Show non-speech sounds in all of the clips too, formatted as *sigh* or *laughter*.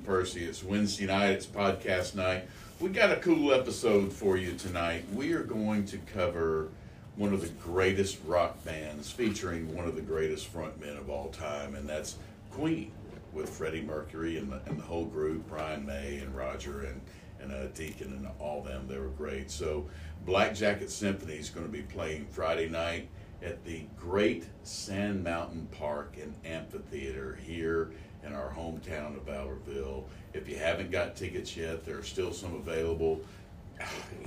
from Percy. It's Wednesday night, it's podcast night. We got a cool episode for you tonight. We are going to cover one of the greatest rock bands featuring one of the greatest frontmen of all time, and that's Queen with Freddie Mercury and the, and the whole group, Brian May and Roger and, and uh, Deacon and all them. They were great. So, Black Jacket Symphony is going to be playing Friday night at the Great Sand Mountain Park and Amphitheater here in our hometown of Albertville. If you haven't got tickets yet, there are still some available.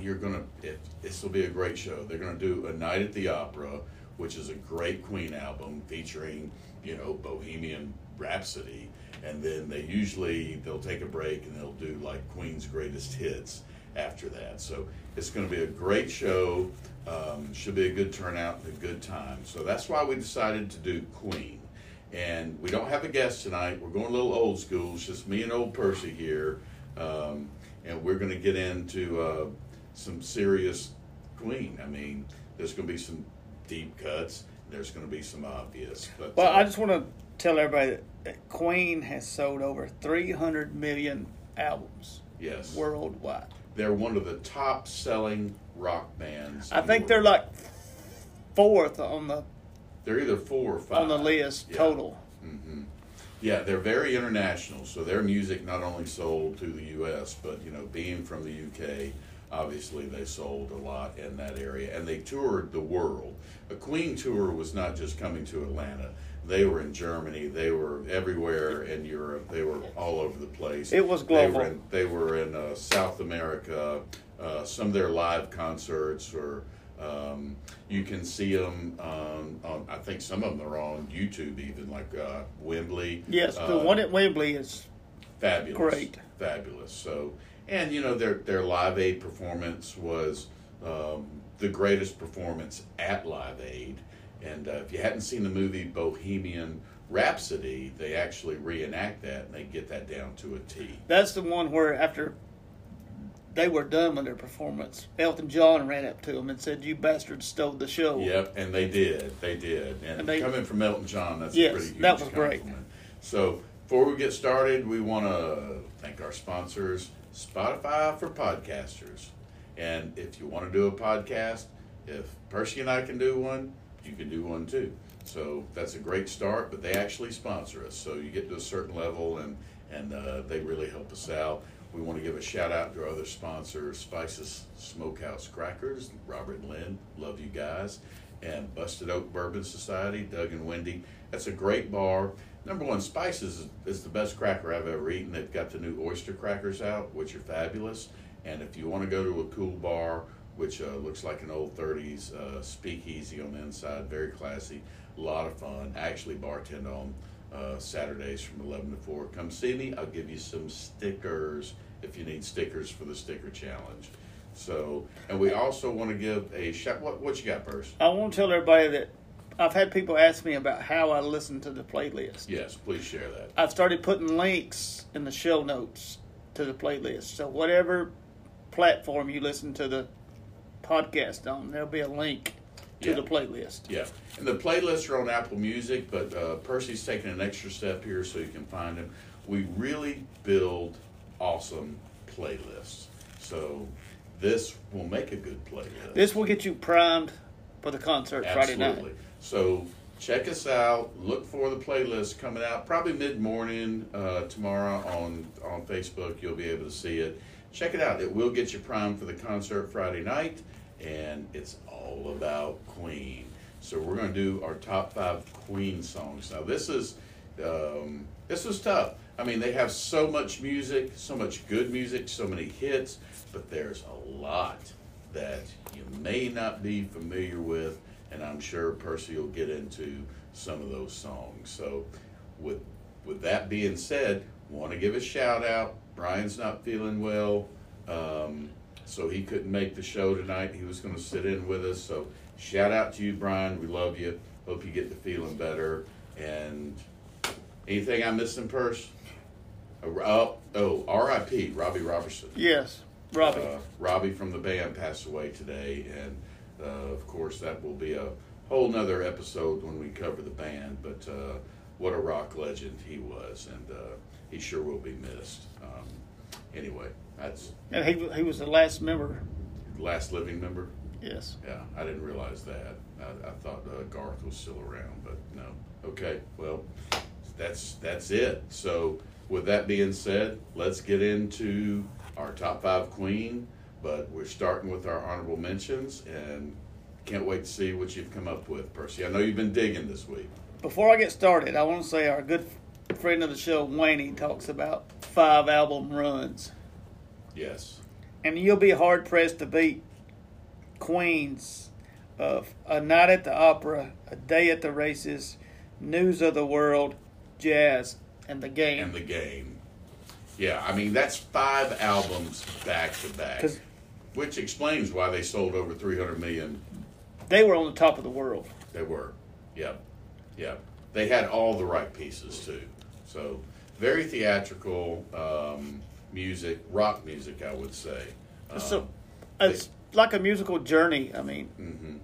You're gonna. It, this will be a great show. They're gonna do a night at the Opera, which is a great Queen album featuring, you know, Bohemian Rhapsody, and then they usually they'll take a break and they'll do like Queen's greatest hits after that. So it's going to be a great show. Um, should be a good turnout and a good time. So that's why we decided to do Queen. And we don't have a guest tonight. We're going a little old school. It's just me and old Percy here. Um, and we're going to get into uh, some serious Queen. I mean, there's going to be some deep cuts. There's going to be some obvious. But Well, uh, I just want to tell everybody that Queen has sold over 300 million albums yes, worldwide. they're one of the top selling rock bands. I in the think they're like fourth on the they're either four or five on the list Yeah. total. hmm Yeah, they're very international. So their music not only sold to the U.S., but you know, being from the U.K., obviously they sold a lot in that area, and they toured the world. A Queen tour was not just coming to Atlanta. They were in Germany. They were everywhere in Europe. They were all over the place. It was They global. were in, they were in uh, South America. Uh, some of their live concerts or um, you can see them on, on. I think some of them are on YouTube, even like uh, Wembley. Yes, the Uh, one at Wembley is fabulous, great. fabulous. So, and you know their their Live Aid performance was um, the greatest performance at Live Aid. And uh, if you hadn't seen the movie Bohemian Rhapsody, they actually reenact that and they get that down to a T. that's the one where after they were done with their performance, Elton John ran up to them and said, "You bastards stole the show." Yep, and they did. They did. And, And they- coming from Elton John, that's Yes, a pretty huge that was great. So before we get started, we want to thank our sponsors, Spotify for podcasters. And if you want to do a podcast, if Percy and I can do one, you can do one too. So that's a great start, but they actually sponsor us. So you get to a certain level and, and uh, they really help us out. We want to give a shout out to our other sponsors, Spices Smokehouse Crackers, Robert and Lynn, love you guys, and Busted Oak Bourbon Society, Doug and Wendy. That's a great bar. Number one, Spices is, is the best cracker I've ever eaten. They've got the new oyster crackers out, which are fabulous. And if you want to go to a cool bar, which uh, looks like an old 30s uh, speakeasy on the inside, very classy, a lot of fun. I actually bartend on uh, Saturdays from 11 to 4. Come see me. I'll give you some stickers if you need stickers for the sticker challenge. So, and we also want to give a shout. What what you got, first? I want to tell everybody that I've had people ask me about how I listen to the playlist. Yes, please share that. I've started putting links in the show notes to the playlist. So whatever platform you listen to the podcast on, there'll be a link to Yeah. the playlist. Yeah, and the playlists are on Apple Music, but uh, Percy's taking an extra step here so you can find them. We really build awesome playlists, so this will make a good playlist. This will get you primed for the concert Friday night. So check us out. Look for the playlist coming out probably mid morning uh, tomorrow on on Facebook. You'll be able to see it. Check it out. It will get you primed for the concert Friday night, and it's all about Queen. So we're going to do our top five Queen songs. Now this is um, this is tough. I mean, they have so much music, so much good music, so many hits, but there's a lot that you may not be familiar with, and I'm sure Percy will get into some of those songs. So, with with that being said, want to give a shout out. Brian's not feeling well, um, so he couldn't make the show tonight. He was going to sit in with us. So, shout out to you, Brian. We love you. Hope you get to feeling better. And anything I missed in purse? Oh, oh, R.I.P. Robbie Robertson. Yes, Robbie. Uh, Robbie from the band passed away today, and uh, of course that will be a whole nother episode when we cover the band. But uh, what a rock legend he was, and uh, he sure will be missed. Um, anyway, that's And he he was the last member. last living member. Yes. Yeah, I didn't realize that. I, I thought uh, Garth was still around, but no. Okay, well, that's that's it. So, with that being said, let's get into our top five Queen. But we're starting with our honorable mentions, and can't wait to see what you've come up with, Percy. I know you've been digging this week. Before I get started, I want to say our good friend of the show, Wayne, talks about five album runs. Yes. And you'll be hard pressed to beat Queen's of A Night at the Opera, A Day at the Races, News of the World, Jazz, and The Game. And the game. Yeah, I mean that's five albums back to back. which explains why they sold over three hundred million they were on the top of the world. They were. Yep. Yep. They had all the right pieces too. So very theatrical um, music, rock music, I would say. Um, so it's like a musical journey. I mean, mhm.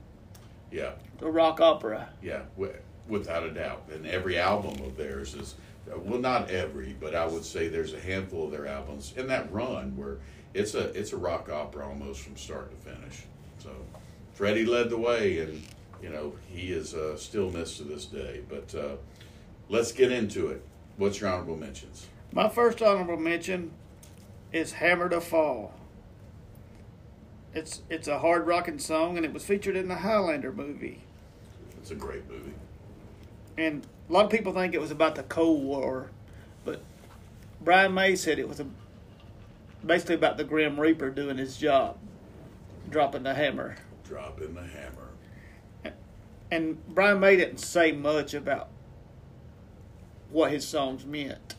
Yeah. the rock opera. Yeah. W- without a doubt. And every album of theirs is, well, not every, but I would say there's a handful of their albums in that run where it's a it's a rock opera almost from start to finish. So Freddie led the way, and you know he is uh, still missed to this day. But uh, let's get into it. What's your honorable mentions? My first honorable mention is "Hammer to Fall." It's it's a hard rocking song, and it was featured in the Highlander movie. It's a great movie. And a lot of people think it was about the Cold War, but Brian May said it was a, basically about the Grim Reaper doing his job, dropping the hammer. Dropping the hammer. And Brian May didn't say much about what his songs meant.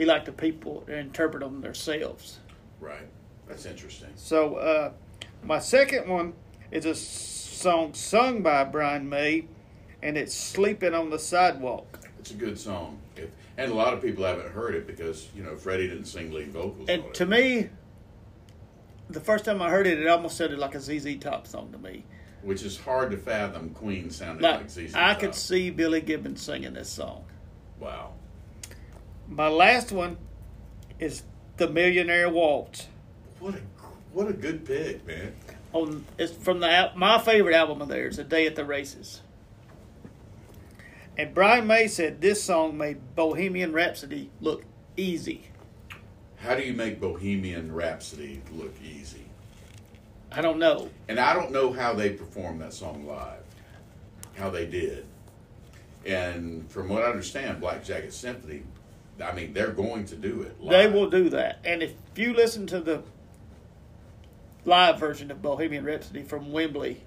He liked the people to interpret them themselves. Right. That's interesting. So, uh, my second one is a song sung by Brian May, and it's "Sleeping on the Sidewalk." It's a good song. If, and a lot of people haven't heard it because you know Freddie didn't sing lead vocals. And to me, the first time I heard it, it almost sounded like a ZZ Top song to me. which is hard to fathom. Queen sounded Like like ZZ I Top. I could see Billy Gibbons singing this song. Wow. My last one is "The Millionaire Waltz." What a what a good pick, man. On it's from the my favorite album of theirs, "A Day at the Races." And Brian May said this song made Bohemian Rhapsody look easy. How do you make Bohemian Rhapsody look easy? I don't know. And I don't know how they performed that song live. How they did. And from what I understand, Black Jacket Symphony, I mean, they're going to do it. Live. They will do that. And if you listen to the live version of Bohemian Rhapsody from Wembley,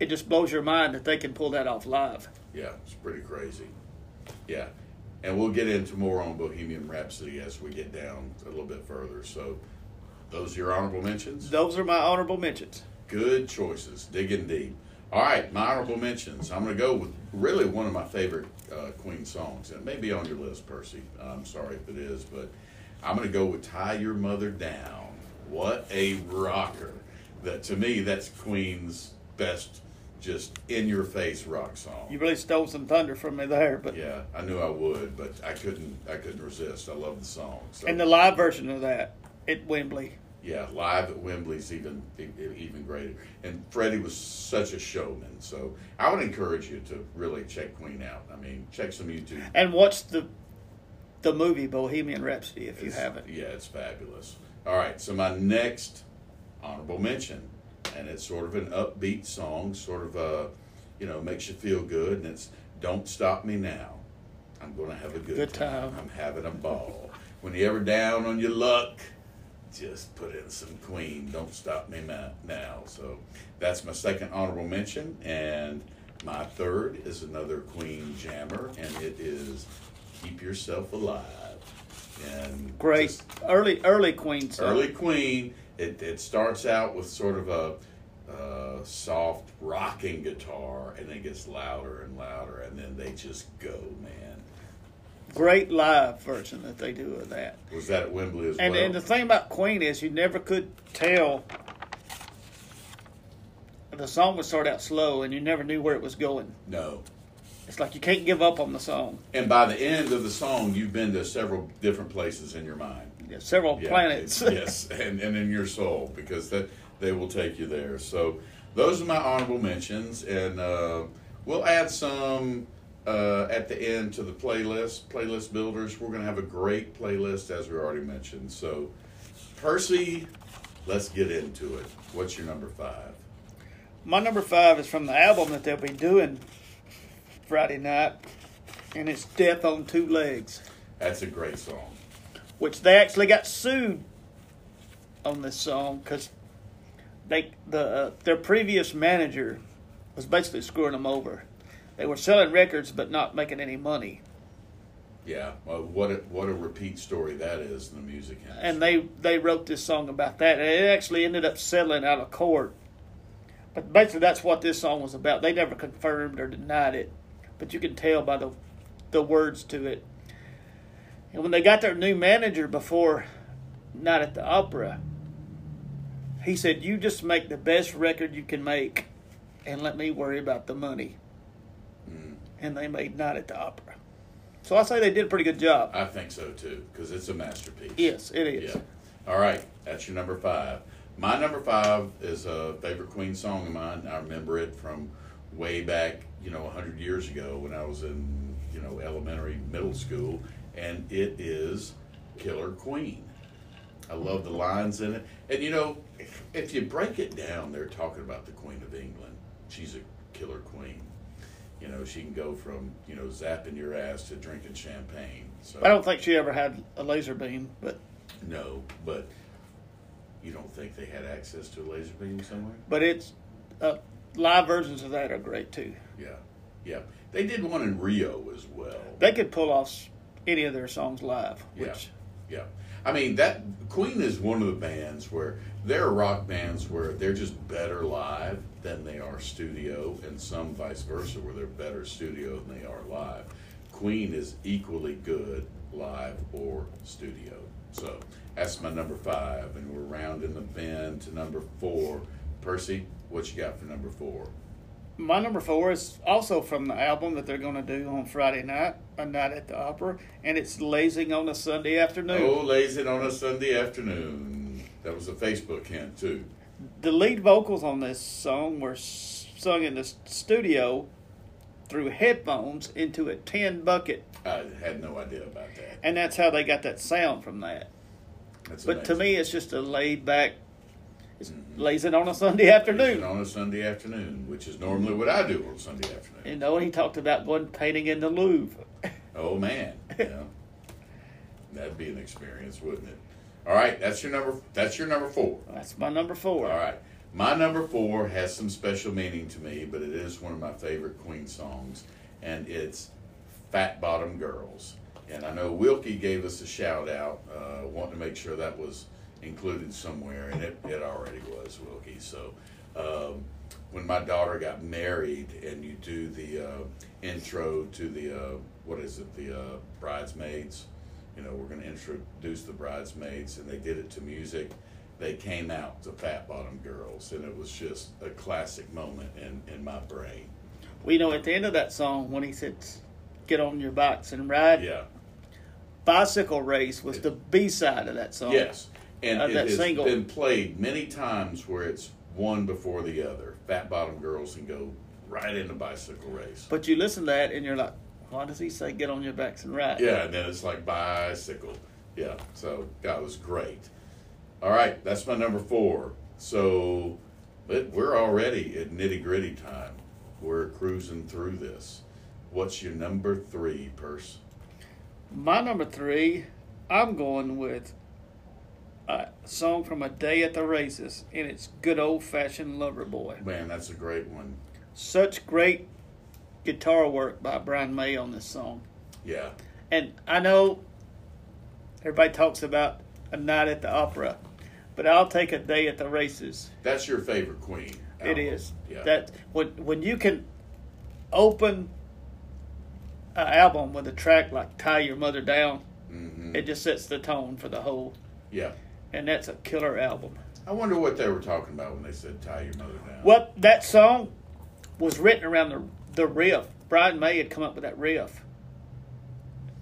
it just blows your mind that they can pull that off live. Yeah, it's pretty crazy. Yeah. And we'll get into more on Bohemian Rhapsody as we get down a little bit further. So, those are your honorable mentions? Those are my honorable mentions. Good choices, digging deep. All right, my honorable mentions. I'm going to go with really one of my favorite uh, Queen songs, and it may be on your list, Percy. I'm sorry if it is, but I'm going to go with "Tie Your Mother Down." What a rocker! That to me, that's Queen's best, just in-your-face rock song. You really stole some thunder from me there, but Yeah, I knew I would, but I couldn't. I couldn't resist. I love the song. So, and the live version of that at Wembley. Yeah, live at Wembley's even even greater. And Freddie was such a showman. So I would encourage you to really check Queen out. I mean, check some YouTube. And watch the the movie Bohemian Rhapsody if you haven't. Yeah, it's fabulous. All right, so my next honorable mention, and it's sort of an upbeat song, sort of a, you know, makes you feel good, and it's "Don't Stop Me Now." I'm gonna have a good, Good time. I'm having a ball. When you're ever down on your luck, just put in some Queen. Don't stop me now. So that's my second honorable mention, and my third is another Queen jammer, and it is "Keep Yourself Alive." And Great early early Queen song. early Queen. It, it starts out with sort of a uh, soft rocking guitar, and it gets louder and louder, and then they just go, man. Great live version that they do of that. Was that at Wembley as And well? and the thing about Queen is you never could tell. The song would start out slow, and you never knew where it was going. no, It's like you can't give up on the song. And by the end of the song, you've been to several different places in your mind. Yeah, several Yeah, planets. yes, *laughs* and, and in your soul, because that they will take you there. So those are my honorable mentions, and uh, we'll add some uh, at the end to the playlist. Playlist builders, we're going to have a great playlist, as we already mentioned. So, Percy, let's get into it. What's your number five? My number five is from the album that they'll be doing Friday night, and it's Death on Two Legs, That's a great song. which they actually got sued on this song because they the uh, their previous manager was basically screwing them over. They were selling records but not making any money, Yeah, well, what a, what a repeat story that is in the music industry. and they they wrote this song about that. And it actually ended up settling out of court. But basically, that's what this song was about. They never confirmed or denied it, but you can tell by the the words to it. And when they got their new manager before Night at the Opera, he said, "You just make the best record you can make, and let me worry about the money." And they made Night at the Opera. So I say they did a pretty good job. I think so too, because it's a masterpiece. Yes, it is. Yeah. All right, that's your number five. My number five is a favorite Queen song of mine. I remember it from way back, you know, 100 years ago when I was in, you know, elementary, middle school, and it is Killer Queen. I love the lines in it. And, you know, if you break it down, they're talking about the Queen of England. She's a killer queen. You know, she can go from, you know, zapping your ass to drinking champagne. So I don't think she ever had a laser beam, but no, but you don't think they had access to a laser beam somewhere? but it's uh, live versions of that are great too. Yeah, yeah. They did one in Rio as well. They could pull off any of their songs live, Yeah. which Yeah, I mean that Queen is one of the bands where there are rock bands where they're just better live than they are studio, and some vice versa where they're better studio than they are live. Queen is equally good live or studio. So that's my number five, and we're rounding the bend to number four. Percy, what you got for number four? my number four is also from the album that they're going to do on Friday night, a night at the opera, and it's "Lazing on a Sunday Afternoon." Oh, Lazing on a Sunday afternoon. That was a Facebook hint too. The lead vocals on this song were sung in the studio through headphones into a tin bucket, I had no idea about that. and that's how they got that sound from that. That's But to me, it's just a laid back, it's Mhm. it on a Sunday afternoon. on a Sunday afternoon, which is normally what I do on a Sunday afternoon. You know, he talked about one painting in the Louvre. Oh man, *laughs* yeah, that'd be an experience, wouldn't it? All right, that's your number. That's your number four. That's my number four. All right, my number four has some special meaning to me, but it is one of my favorite Queen songs, and it's "Fat Bottom Girls." And I know Wilkie gave us a shout out, uh, wanting to make sure that was included somewhere, and it, it already was Wilkie. So um, when my daughter got married, and you do the uh, intro to the uh, what is it, the uh, bridesmaids. You know, we're going to introduce the bridesmaids, and they did it to music. They came out to Fat Bottom Girls, and it was just a classic moment in, in my brain. We know at the end of that song when he said, "Get on your bikes and ride." Yeah. Bicycle race was the B side of that song. Yes, and it has single. been played many times where it's one before the other. Fat bottom girls can go right into bicycle race. But you listen to that and you're like, why does he say get on your backs and ride? Yeah, and then it's like bicycle. Yeah, so that was great. All right, that's my number four. So but we're already at nitty gritty time. We're cruising through this. What's your number three, Purse? My number three, I'm going with a song from A Day at the Races, and it's Good Old Fashioned Lover Boy. Man, that's a great one. Such great guitar work by Brian May on this song. Yeah. And I know everybody talks about a night at the opera, but I'll take a day at the races. That's your favorite Queen. It album. is Yeah. that when when you can open an album with a track like "Tie Your Mother Down," hmm it just sets the tone for the whole, Yeah. and that's a killer album. I wonder what they were talking about when they said tie your mother down. Well, that song was written around the the riff Brian May had come up with that riff.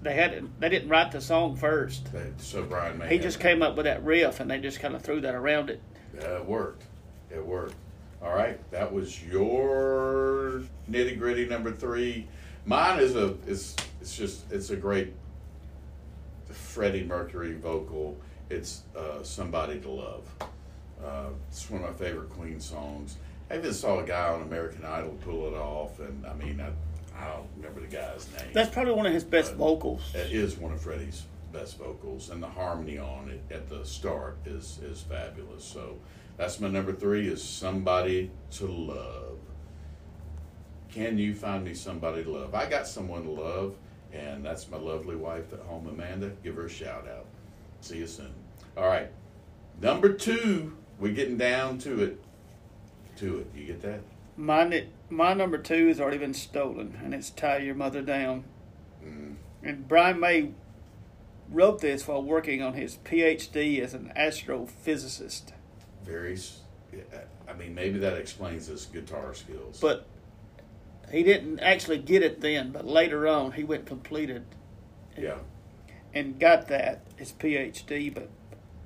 They had they didn't write the song first. That- So Brian May. He just came up with that riff, and they just kind of threw that around it. Yeah, it worked. It worked. All right, that was your nitty gritty number three. Mine is a is it's just it's a great Freddie Mercury vocal. It's uh, somebody to love. Uh, it's one of my favorite Queen songs. I even saw a guy on American Idol pull it off, and I mean I I don't remember the guy's name. That's probably one of his best vocals. It is one of Freddie's best vocals, and the harmony on it at the start is is fabulous. So that's my number three is somebody to love. Can you find me somebody to love? I got someone to love, and that's my lovely wife at home, Amanda. Give her a shout out. See you soon. All right, number two. We're getting down to it. To it. You get that? It, my number two has already been stolen, and it's "Tie Your Mother Down." Mm. And Brian May wrote this while working on his PhD as an astrophysicist. Very. I mean, maybe that explains his guitar skills. But he didn't actually get it then. But later on, he went completed yeah. and got that his PhD. But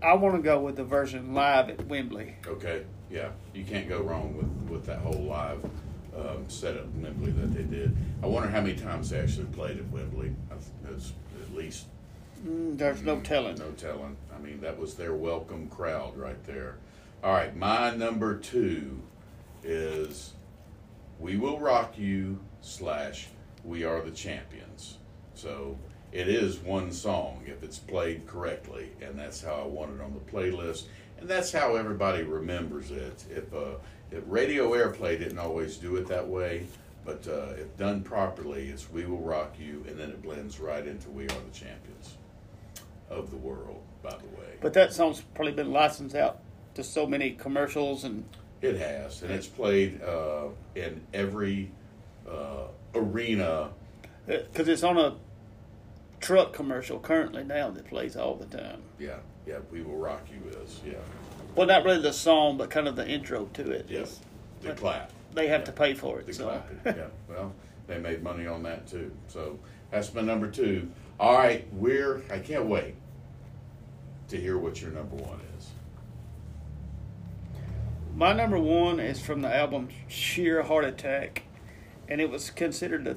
I want to go with the version live at Wembley. Okay, yeah, you can't go wrong with, with that whole live um, set at Wembley that they did. I wonder how many times they actually played at Wembley. It's at least Mm, there's no telling. no telling. I mean, that was their welcome crowd right there. All right, my number two is "We Will Rock You" slash "We Are the Champions." So it is one song if it's played correctly, and that's how I want it on the playlist, and that's how everybody remembers it. If uh, if radio airplay didn't always do it that way, but uh, if done properly, it's "We Will Rock You," and then it blends right into "We Are the Champions" of the world. By the way, But that song's probably been licensed out to so many commercials and It has, and it's played uh, in every uh, arena. because it's on a truck commercial currently now that plays all the time. Yeah, yeah, "We Will Rock You" is yeah, Well, not really the song, but kind of the intro to it. yeah, is- the clap, They have to pay for it. the so. clapping. *laughs* Yeah, well, they made money on that too. So that's my number two. All right, we're. I can't wait to hear what your number one is. My number one is from the album Sheer Heart Attack, and it was considered the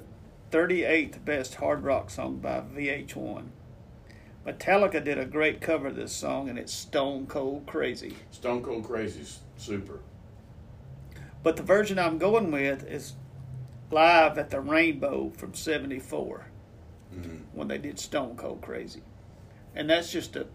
38th best hard rock song by VH1. Metallica did a great cover of this song, and it's Stone Cold Crazy. Stone Cold Crazy's super. But the version I'm going with is live at the Rainbow from 74 Mhm. when they did Stone Cold Crazy. And that's just a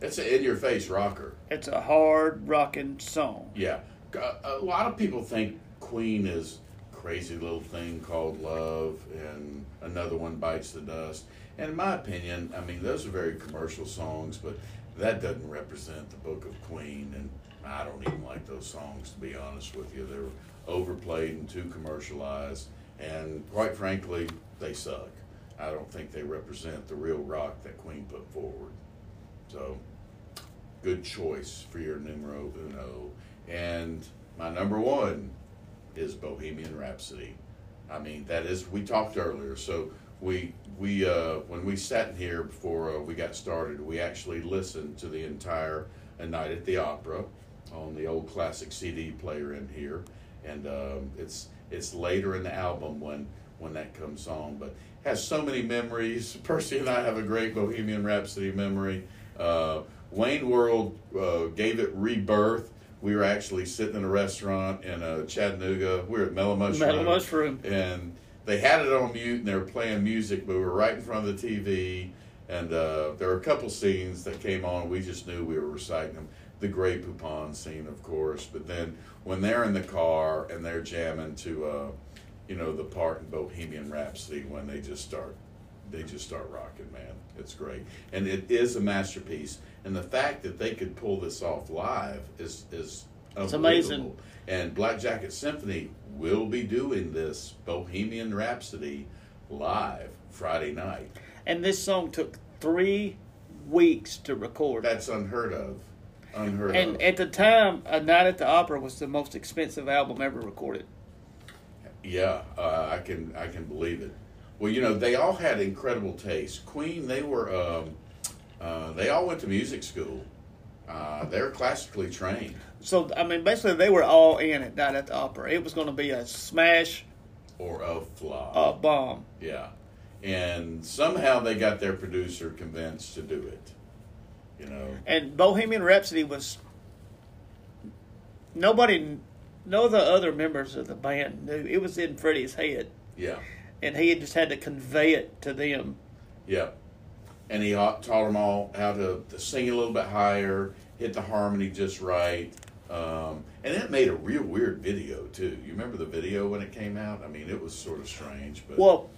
It's an in-your-face rocker. it's a hard rocking song. Yeah, a lot of people think Queen is crazy little thing called love, and another one bites the dust. And in my opinion, I mean those are very commercial songs, but that doesn't represent the Book of Queen, and I don't even like those songs to be honest with you. They're overplayed and too commercialized, and quite frankly, they suck. I don't think they represent the real rock that Queen put forward. So, good choice for your numero uno. And my number one is Bohemian Rhapsody. I mean, that is we talked earlier. So we we uh, when we sat in here before uh, we got started, we actually listened to the entire A Night at the Opera on the old classic CD player in here, and um, it's it's later in the album when when that comes on, but has so many memories. *laughs* Percy and I have a great Bohemian Rhapsody memory. Uh, Wayne World uh, gave it rebirth. We were actually sitting in a restaurant in uh, Chattanooga. We were at Mellow Mushroom. Metal Mushroom. And they had it on mute and they were playing music, but we were right in front of the TV. And uh, there were a couple scenes that came on. We just knew we were reciting them. The Grey Poupon scene, of course. But then when they're in the car and they're jamming to, uh, you know, the part in Bohemian Rhapsody when they just start, they just start rocking, man. It's great, and it is a masterpiece. And the fact that they could pull this off live is is It's amazing. And Black Jacket Symphony will be doing this Bohemian Rhapsody live Friday night. And this song took three weeks to record. That's unheard of. Unheard and of. And at the time, A Night at the Opera was the most expensive album ever recorded. Yeah, uh, I can I can believe it. Well, you know, they all had incredible taste. Queen, they were um, uh, they all went to music school. Uh, they're classically trained. So I mean, basically, they were all in it down at the opera. It was going to be a smash, or a flop. a bomb. Yeah, and somehow they got their producer convinced to do it. You know, And Bohemian Rhapsody was nobody, no of the other members of the band knew it was in Freddie's head, yeah, and he had just had to convey it to them. yeah, and he taught them all how to, to sing a little bit higher, hit the harmony just right. Um, and it made a real weird video too. You remember the video when it came out? I mean, it was sort of strange, but Well,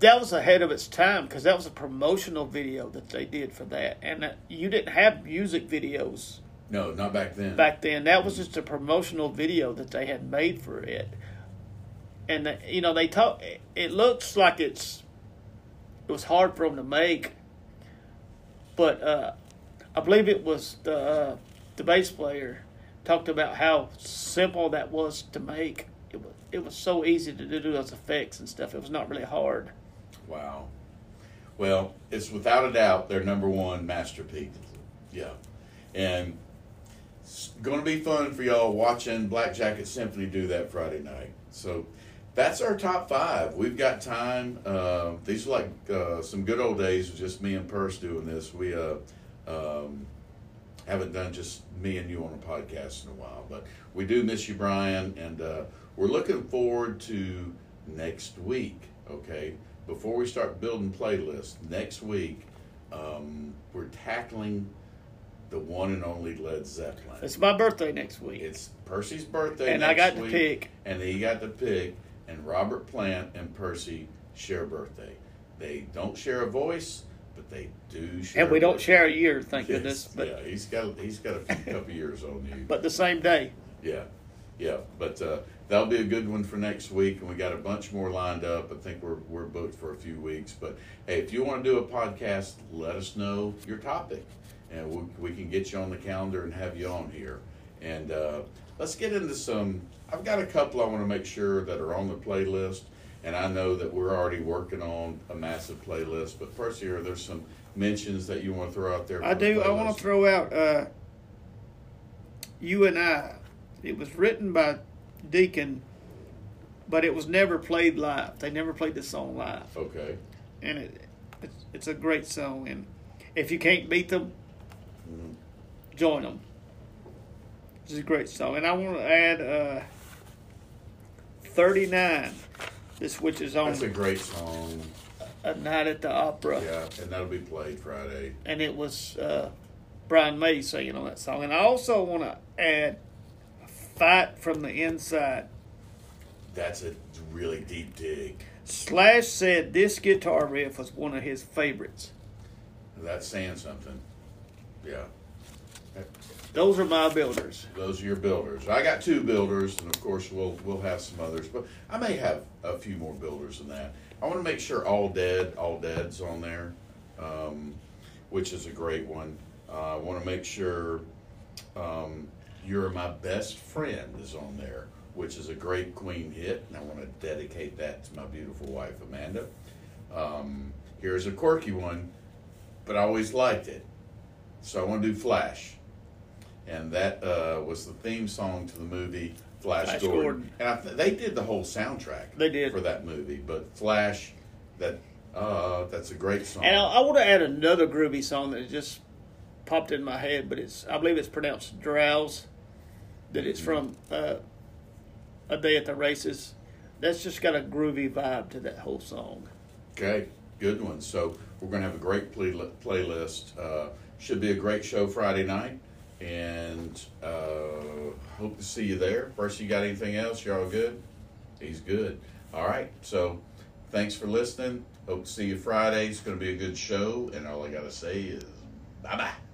that was ahead of its time because that was a promotional video that they did for that, and that, you didn't have music videos no, not back then. back then. That was just a promotional video that they had made for it, and the, you know they talk. It looks like it's it was hard for them to make, but uh, I believe it was the uh, the bass player talked about how simple that was to make. It was it was so easy to do those effects and stuff. It was not really hard. Wow. Well, it's without a doubt their number one masterpiece. Yeah. And it's going to be fun for y'all watching Black Jacket Symphony do that Friday night. So that's our top five. We've got time. Uh, these are like uh, some good old days with just me and Purse doing this. We uh, um, haven't done just me and you on a podcast in a while, but we do miss you, Brian, and uh, we're looking forward to next week. Okay, before we start building playlists next week, um, we're tackling the one and only Led Zeppelin. It's my birthday next week. It's Percy's birthday, And I got to week, pick. and he got to pick. And Robert Plant and Percy share a birthday. They don't share a voice, but they do share. and we don't birthday. share a year, thank Yes, goodness. But yeah, he's got he's got a few couple years on you. *laughs* but the same day. Yeah, yeah, but uh, that'll be a good one for next week, and we got a bunch more lined up. I think we're we're booked for a few weeks, but hey, if you want to do a podcast, let us know your topic, and we we can get you on the calendar and have you on here. And uh, let's get into some. I've got a couple I want to make sure that are on the playlist, and I know that we're already working on a massive playlist. But Percy, are there some mentions that you want to throw out there? I do. I want to throw out uh, "You and I." It was written by Deacon, but it was never played live. They never played this song live, Okay. and it it's, it's a great song. And if you can't beat them, Mhm. join them. It's a great song. And I want to add uh, "39." This which is on That's a great song. a night at the opera. Yeah, and that'll be played Friday. and it was uh, Brian May singing on that song. And I also want to add "Fight from the Inside." That's a really deep dig. Slash said this guitar riff was one of his favorites. That's saying something. Yeah. Those are my builders. Those are your builders. I got two builders, and of course we'll we'll have some others, but I may have a few more builders than that. I want to make sure all dead, all dead's on there, um, which is a great one. Uh, I want to make sure um, you're my best friend is on there, which is a great Queen hit, and I want to dedicate that to my beautiful wife Amanda. Um, here's a quirky one, but I always liked it, so I want to do Flash and that uh, was the theme song to the movie Flash, Flash Gordon. Gordon. And I th- they did the whole soundtrack. They did. for that movie, but Flash, that uh, that's a great song. And I, I want to add another groovy song that just popped in my head, but it's I believe it's pronounced "drowse." That it's from uh, a day at the races. That's just got a groovy vibe to that whole song. okay, good one. So we're gonna have a great play- playlist. Uh, should be a great show Friday night, and uh, hope to see you there. First, you got anything else? You're all good. He's good. All right. So thanks for listening. Hope to see you Friday. It's gonna be a good show, and all I gotta say is bye bye.